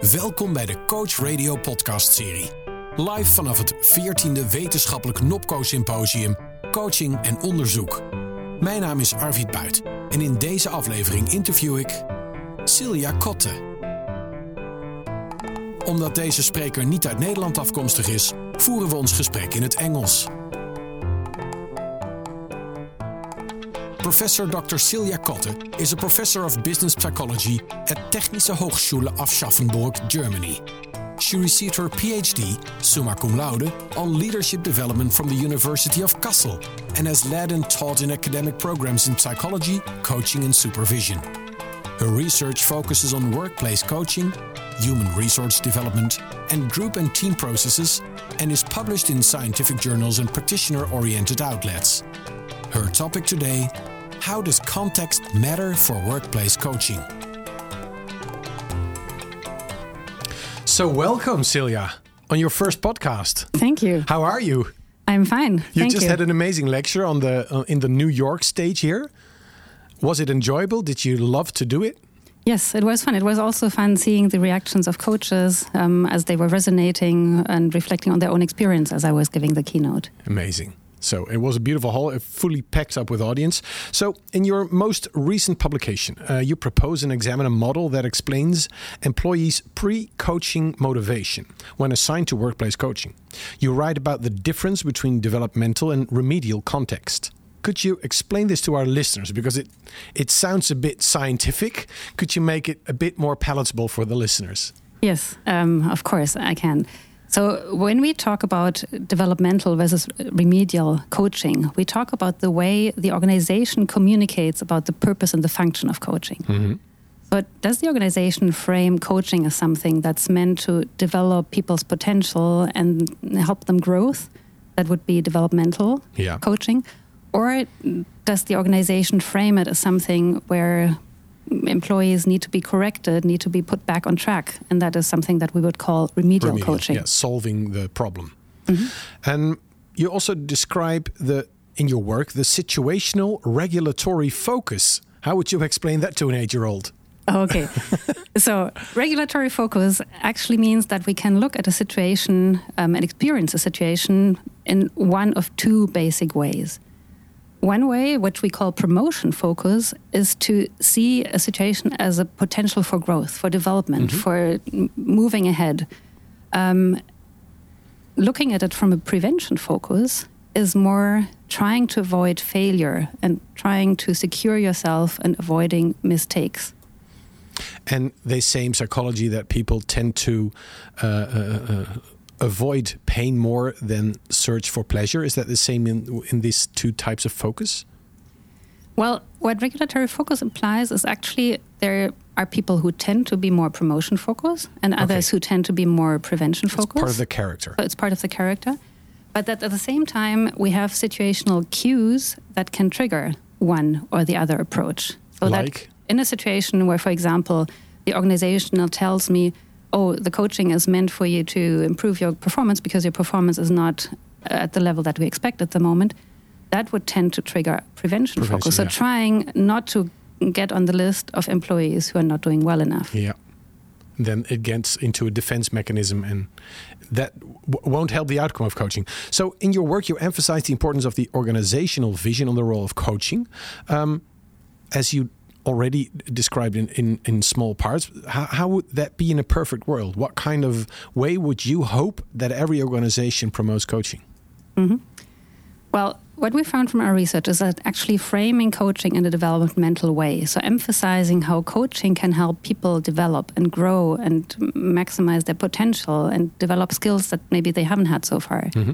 Welkom bij de Coach Radio podcast serie. Live vanaf het 14e wetenschappelijk Nopco Symposium Coaching en Onderzoek. Mijn naam is Arvid Buit en in deze aflevering interview ik Celia Kotte. Omdat deze spreker niet uit Nederland afkomstig is, voeren we ons gesprek in het Engels. Professor Dr. Silja Kotte is a professor of business psychology at Technische Hochschule Aschaffenburg, Germany. She received her PhD, summa cum laude, on leadership development from the University of Kassel and has led and taught in academic programs in psychology, coaching, and supervision. Her research focuses on workplace coaching, human resource development, and group and team processes, and is published in scientific journals and practitioner oriented outlets. Her topic today How does context matter for workplace coaching? So, welcome, Silja, on your first podcast. Thank you. How are you? I'm fine. You Thank just you. had an amazing lecture on the uh, in the New York stage here. Was it enjoyable? Did you love to do it? Yes, it was fun. It was also fun seeing the reactions of coaches um, as they were resonating and reflecting on their own experience as I was giving the keynote. Amazing. So it was a beautiful hall, it fully packed up with audience. So, in your most recent publication, uh, you propose and examine a model that explains employees' pre coaching motivation when assigned to workplace coaching. You write about the difference between developmental and remedial context. Could you explain this to our listeners? Because it, it sounds a bit scientific. Could you make it a bit more palatable for the listeners? Yes, um, of course, I can. So, when we talk about developmental versus remedial coaching, we talk about the way the organization communicates about the purpose and the function of coaching. Mm-hmm. But does the organization frame coaching as something that's meant to develop people's potential and help them growth? That would be developmental Yeah. coaching. Or does the organization frame it as something where employees need to be corrected, need to be put back on track? And that is something that we would call remedial, remedial, coaching. Yeah, solving the problem. And you also describe the in your work the situational regulatory focus. How would you explain that to an eight-year-old? Okay. so, regulatory focus actually means that we can look at a situation um, and experience a situation in one of two basic ways. One way, which we call promotion focus, is to see a situation as a potential for growth, for development, for m- moving ahead. Um, looking at it from a prevention focus is more trying to avoid failure and trying to secure yourself and avoiding mistakes. And they say in psychology that people tend to uh, uh, uh, avoid pain more than search for pleasure. Is that the same in in these two types of focus? Well, what regulatory focus implies is actually there are people who tend to be more promotion focused and others Okay. who tend to be more prevention It's focused. part of the character. So it's part of the character. But that at the same time, we have situational cues that can trigger one or the other approach. So Like? that in a situation where, for example, the organizational tells me, oh, the coaching is meant for you to improve your performance because your performance is not at the level that we expect at the moment, that would tend to trigger prevention, Prevention, focus. So yeah. trying not to get on the list of employees who are not doing well enough. Yeah. Then it gets into a defense mechanism, and that w- won't help the outcome of coaching. So, in your work, you emphasize the importance of the organizational vision on the role of coaching. Um, as you already described in, in, in small parts, how, how would that be in a perfect world? What kind of way would you hope that every organization promotes coaching? Mm-hmm. Well, what we found from our research is that actually framing coaching in a developmental way, so emphasizing how coaching can help people develop and grow and maximize their potential and develop skills that maybe they haven't had so far. Mm-hmm.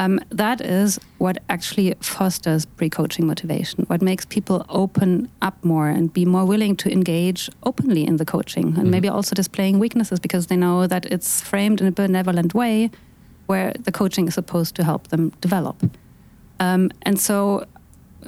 Um, that is what actually fosters pre coaching motivation, what makes people open up more and be more willing to engage openly in the coaching and maybe also displaying weaknesses because they know that it's framed in a benevolent way where the coaching is supposed to help them develop. Um, and so,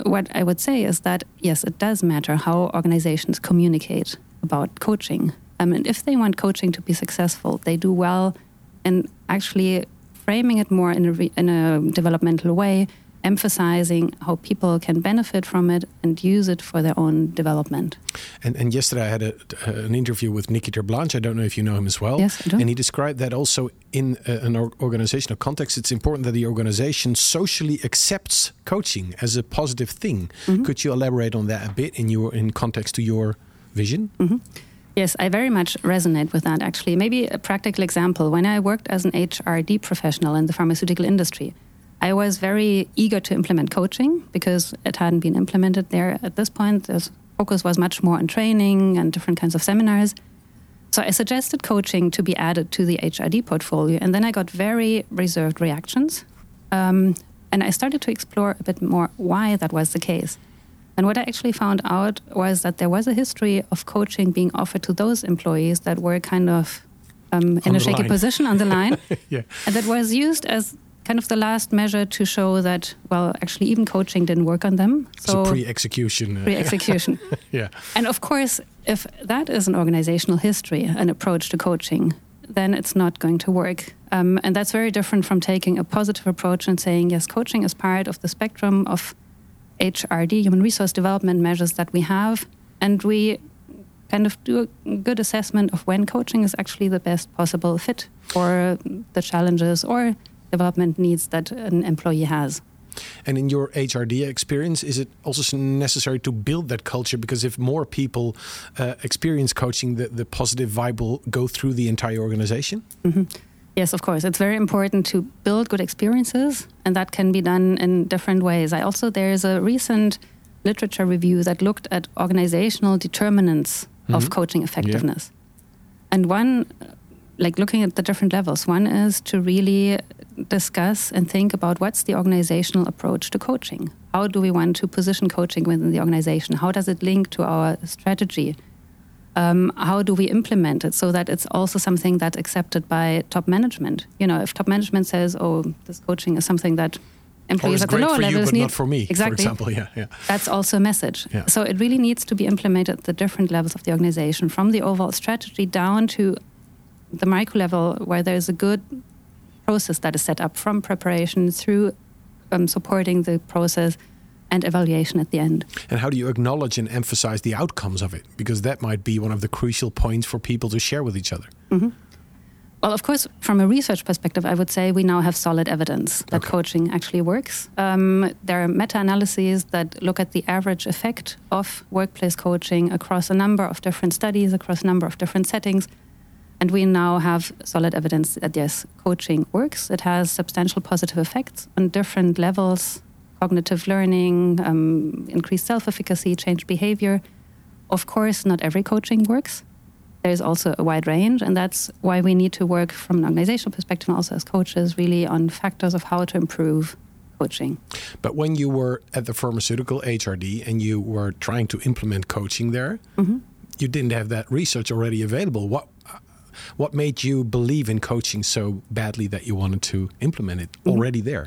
what I would say is that yes, it does matter how organizations communicate about coaching. Um, and if they want coaching to be successful, they do well in actually framing it more in a, re- in a developmental way emphasizing how people can benefit from it and use it for their own development. And, and yesterday I had a, uh, an interview with Nicky Terblanche. I don't know if you know him as well. Yes, I do. And he described that also in uh, an organizational context, it's important that the organization socially accepts coaching as a positive thing. Mm -hmm. Could you elaborate on that a bit in your in context to your vision? Mm -hmm. Yes, I very much resonate with that actually. Maybe a practical example. When I worked as an HRD professional in the pharmaceutical industry, I was very eager to implement coaching because it hadn't been implemented there at this point. The focus was much more on training and different kinds of seminars. So I suggested coaching to be added to the HRD portfolio, and then I got very reserved reactions. Um, and I started to explore a bit more why that was the case. And what I actually found out was that there was a history of coaching being offered to those employees that were kind of um, in a shaky line. position on the line, yeah. and that was used as kind of the last measure to show that well actually even coaching didn't work on them. So, pre-execution uh, pre-execution. Yeah. And of course if that is an organizational history an approach to coaching then it's not going to work. Um, and that's very different from taking a positive approach and saying yes coaching is part of the spectrum of hrd human resource development measures that we have and we kind of do a good assessment of when coaching is actually the best possible fit for the challenges or development needs that an employee has. And in your HRD experience, is it also necessary to build that culture? Because if more people uh, experience coaching, the, the positive vibe will go through the entire organization? Mm -hmm. Yes, of course. It's very important to build good experiences, and that can be done in different ways. I also, there is a recent literature review that looked at organizational determinants mm -hmm. of mm-hmm. coaching effectiveness. Yeah. And one, like looking at the different levels, one is to really discuss and think about what's the organizational approach to coaching. How do we want to position coaching within the organization? How does it link to our strategy? Um, how do we implement it so that it's also something that's accepted by top management? You know, if top management says, "Oh, this coaching is something that employees at the lower levels you, need," not for me, exactly. For example, yeah, yeah. That's also a message. Yeah. So it really needs to be implemented at the different levels of the organization, from the overall strategy down to the micro level, where there's a good process that is set up from preparation through um, supporting the process and evaluation at the end. And how do you acknowledge and emphasize the outcomes of it? Because that might be one of the crucial points for people to share with each other. Mm -hmm. Well, of course, from a research perspective, I would say we now have solid evidence that okay. coaching actually works. Um, there are meta analyses that look at the average effect of workplace coaching across a number of different studies, across a number of different settings. And we now have solid evidence that yes, coaching works. It has substantial positive effects on different levels cognitive learning, um, increased self efficacy, change behavior. Of course, not every coaching works. There's also a wide range, and that's why we need to work from an organizational perspective and also as coaches really on factors of how to improve coaching. But when you were at the pharmaceutical HRD and you were trying to implement coaching there, mm -hmm. you didn't have that research already available. What what made you believe in coaching so badly that you wanted to implement it mm-hmm. already mm -hmm. there?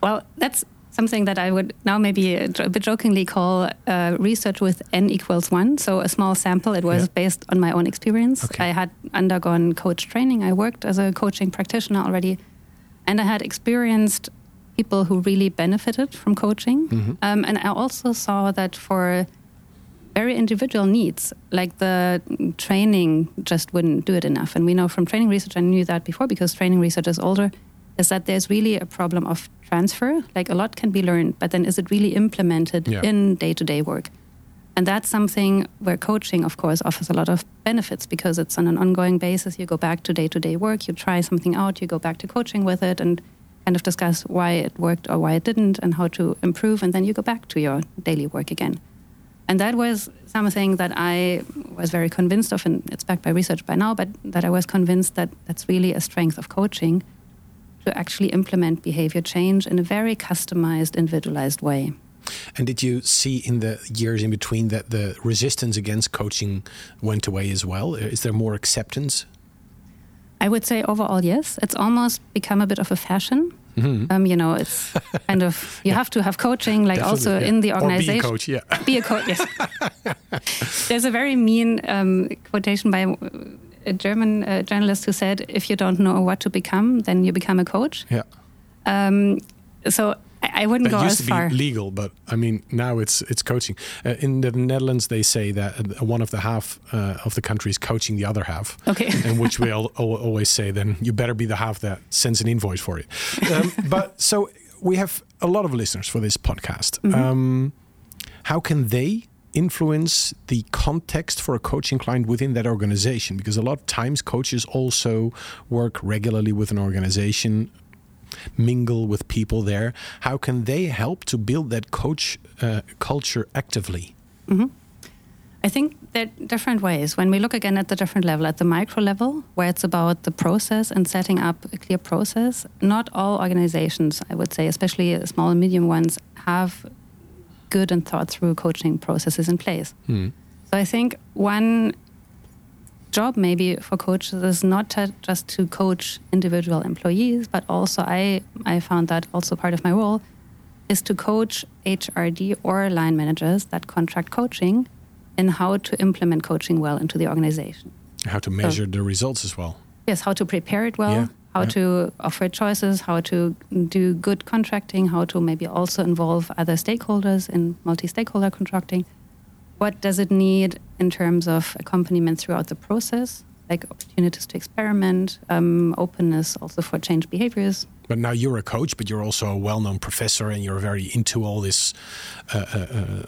Well, that's something that I would now maybe a bit jokingly call uh, research with n equals one. So a small sample. It was yeah. based on my own experience. Okay. I had undergone coach training. I worked as a coaching practitioner already, and I had experienced people who really benefited from coaching. Mm -hmm. um, and I also saw that for very individual needs, like the training just wouldn't do it enough. And we know from training research, I knew that before because training research is older, is that there's really a problem of transfer. Like a lot can be learned, but then is it really implemented yeah. in day to day work? And that's something where coaching, of course, offers a lot of benefits because it's on an ongoing basis. You go back to day to day work, you try something out, you go back to coaching with it and kind of discuss why it worked or why it didn't and how to improve. And then you go back to your daily work again. And that was something that I was very convinced of, and it's backed by research by now, but that I was convinced that that's really a strength of coaching to actually implement behavior change in a very customized, individualized way. And did you see in the years in between that the resistance against coaching went away as well? Is there more acceptance? I would say overall, yes. It's almost become a bit of a fashion. Mm-hmm. Um, you know, it's kind of you yeah. have to have coaching, like Definitely, also yeah. in the organization. Or be a coach, yeah. Be a coach, yes. There's a very mean um, quotation by a German uh, journalist who said, "If you don't know what to become, then you become a coach." Yeah. Um, so I, I wouldn't that go used as to far. be legal, but I mean now it's it's coaching. Uh, in the Netherlands, they say that uh, one of the half uh, of the country is coaching the other half. Okay. in which we all, all, always say, then you better be the half that sends an invoice for it. Um, but so we have a lot of listeners for this podcast. Mm-hmm. Um, how can they influence the context for a coaching client within that organization? Because a lot of times coaches also work regularly with an organization, mingle with people there. How can they help to build that coach uh, culture actively? I think there are different ways. When we look again at the different level, at the micro level, where it's about the process and setting up a clear process, not all organizations, I would say, especially small and medium ones, have good and thought through coaching processes in place. Hmm. So I think one job maybe for coaches is not to, just to coach individual employees, but also I I found that also part of my role is to coach HRD or line managers that contract coaching in how to implement coaching well into the organization. How to measure the results as well. Yes, how to prepare it well, Yeah, how yeah. to offer choices, how to do good contracting, how to maybe also involve other stakeholders in multi-stakeholder contracting. What does it need in terms of accompaniment throughout the process, like opportunities to experiment, um, openness also for change behaviors. But now you're a coach, but you're also a well-known professor, and you're very into all this uh, uh, uh,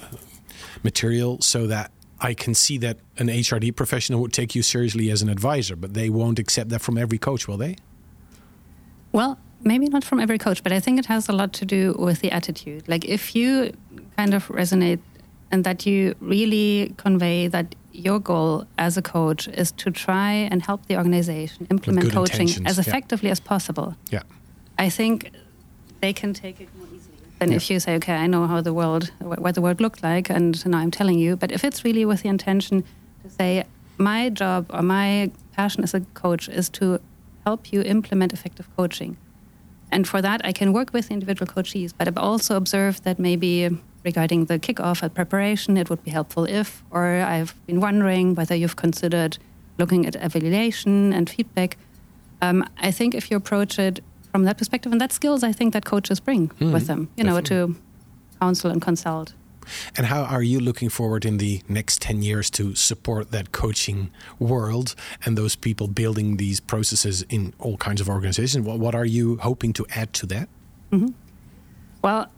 material. So that I can see that an HRD professional would take you seriously as an advisor, but they won't accept that from every coach, will they? Well, maybe not from every coach, but I think it has a lot to do with the attitude. Like if you kind of resonate and that you really convey that your goal as a coach is to try and help the organization implement coaching intentions, as yeah. effectively as possible. Yeah. I think they can take it more easily than Yeah. if you say, "Okay, I know how the world, what the world looked like, and now I'm telling you." But if it's really with the intention to say, "My job or my passion as a coach is to help you implement effective coaching," and for that I can work with individual coachees, but I've also observed that maybe regarding the kickoff at preparation, it would be helpful if, or I've been wondering whether you've considered looking at evaluation and feedback. Um, I think if you approach it from that perspective, and that skills I think that coaches bring with them, you know, to counsel and consult. And how are you looking forward in the next 10 years to support that coaching world and those people building these processes in all kinds of organizations? What, what are you hoping to add to that? Mm-hmm. Well,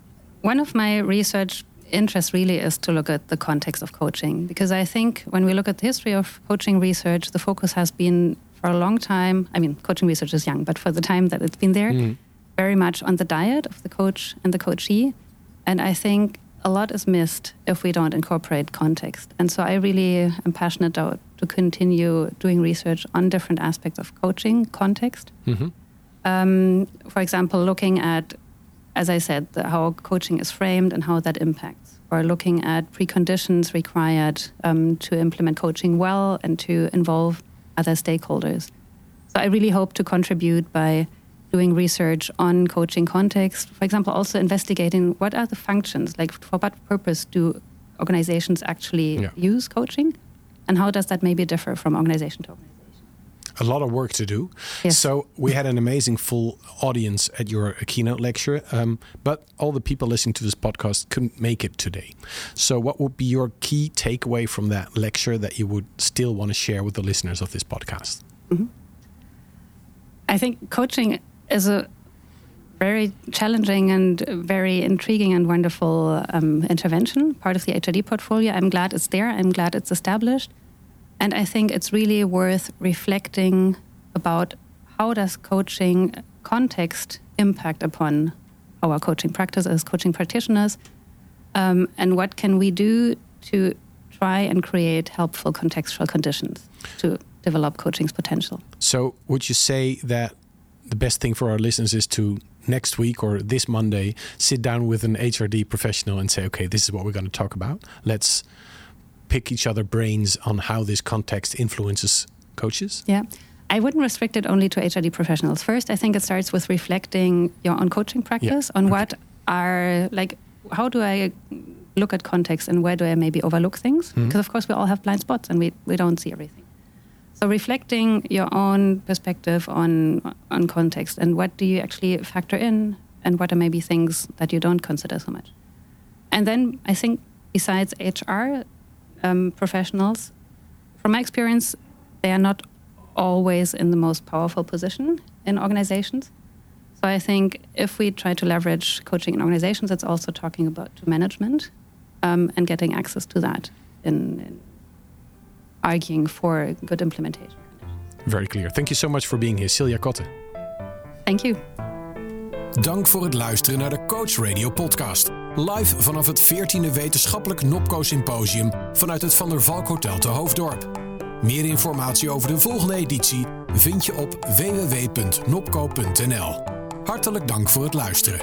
one of my research interests really is to look at the context of coaching because I think when we look at the history of coaching research, the focus has been for a long time. I mean, coaching research is young, but for the time that it's been there, mm. very much on the dyad of the coach and the coachee. And I think a lot is missed if we don't incorporate context. And so I really am passionate about to continue doing research on different aspects of coaching context um, for example, looking at, as I said, the, how coaching is framed and how that impacts, or looking at preconditions required um, to implement coaching well and to involve other stakeholders. So I really hope to contribute by doing research on coaching context. For example, also investigating what are the functions, like for what purpose do organizations actually Yeah. use coaching, and how does that maybe differ from organization to organization. a lot of work to do. Yes. So we had an amazing full audience at your keynote lecture, um, but all the people listening to this podcast couldn't make it today. So what would be your key takeaway from that lecture that you would still want to share with the listeners of this podcast? I think coaching is a very challenging and very intriguing and wonderful um, intervention, part of the HRD portfolio. I'm glad it's there. I'm glad it's established. And I think it's really worth reflecting about how does coaching context impact upon our coaching practices, coaching practitioners, um, and what can we do to try and create helpful contextual conditions to develop coaching's potential. So would you say that the best thing for our listeners is to next week or this Monday sit down with an HRD professional and say, okay, this is what we're going to talk about. Let's pick each other brains on how this context influences coaches. Yeah. I wouldn't restrict it only to HRD professionals. First, I think it starts with reflecting your own coaching practice on what are like how do I look at context and where do I maybe overlook things? Mm-hmm. Because of course we all have blind spots and we, we don't see everything. So reflecting your own perspective on on context and what do you actually factor in and what are maybe things that you don't consider so much. And then I think besides HR um, professionals, from my experience, they are not always in the most powerful position in organizations. So I think if we try to leverage coaching in organizations, it's also talking about to management um, and getting access to that in, in arguing for good implementation. Very clear. Thank you so much for being here, Celia Kotte. Thank you. Dank voor het luisteren naar de Coach Radio podcast. Live vanaf het 14e wetenschappelijk Nopco Symposium vanuit het Van der Valk Hotel te Hoofddorp. Meer informatie over de volgende editie vind je op www.nopco.nl. Hartelijk dank voor het luisteren.